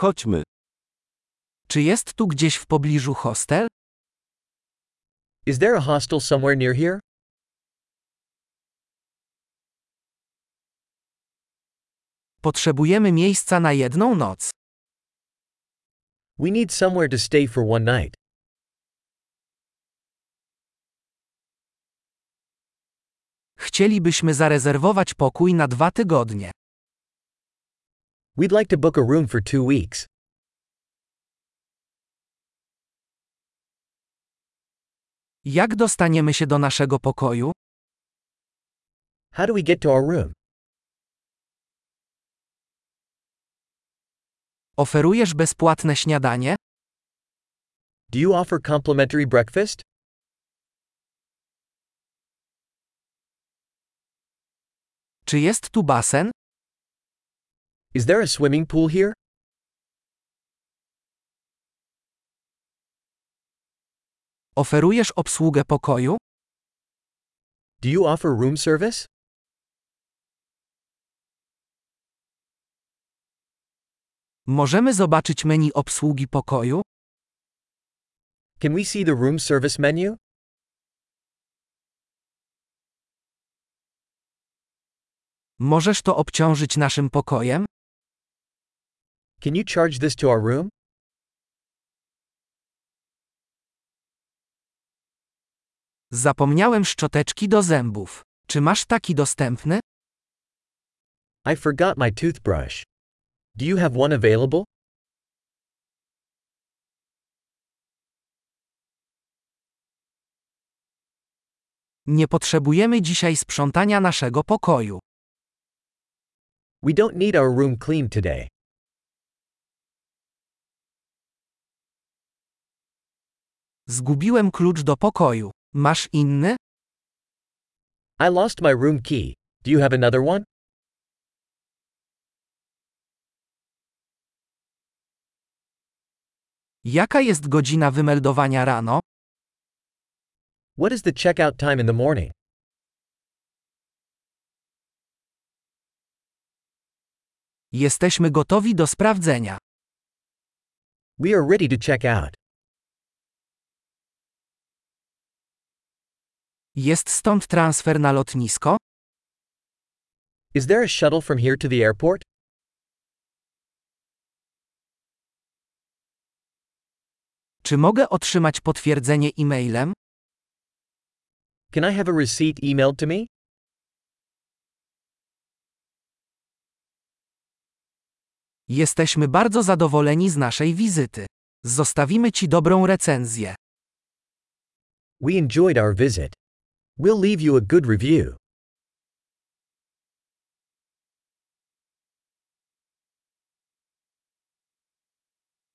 Chodźmy. Czy jest tu gdzieś w pobliżu hostel? Is there a hostel somewhere near here? Potrzebujemy miejsca na jedną noc. We need somewhere to stay for one night. Chcielibyśmy zarezerwować pokój na dwa tygodnie. We'd like to book a room for two weeks. Jak dostaniemy się do naszego pokoju? How do we get to our room? Oferujesz bezpłatne śniadanie? Do you offer complimentary breakfast? Czy jest tu basen? Is there a swimming pool here? Oferujesz obsługę pokoju? Do you offer room service? Możemy zobaczyć menu obsługi pokoju? Can we see the room service menu? Możesz to obciążyć naszym pokojem? Can you charge this to our room? Zapomniałem szczoteczki do zębów. Czy masz taki dostępny? I forgot my toothbrush. Do you have one available? Nie potrzebujemy dzisiaj sprzątania naszego pokoju. We don't need our room cleaned today. Zgubiłem klucz do pokoju. Masz inny? I lost my room key. Do you have another one? Jaka jest godzina wymeldowania rano? What is the checkout time in the morning? Jesteśmy gotowi do sprawdzenia. We are ready to check out. Jest stąd transfer na lotnisko? Is there a shuttle from here to the airport? Czy mogę otrzymać potwierdzenie e-mailem? Can I have a receipt emailed to me? Jesteśmy bardzo zadowoleni z naszej wizyty. Zostawimy Ci dobrą recenzję. We enjoyed our visit. We'll leave you a good review.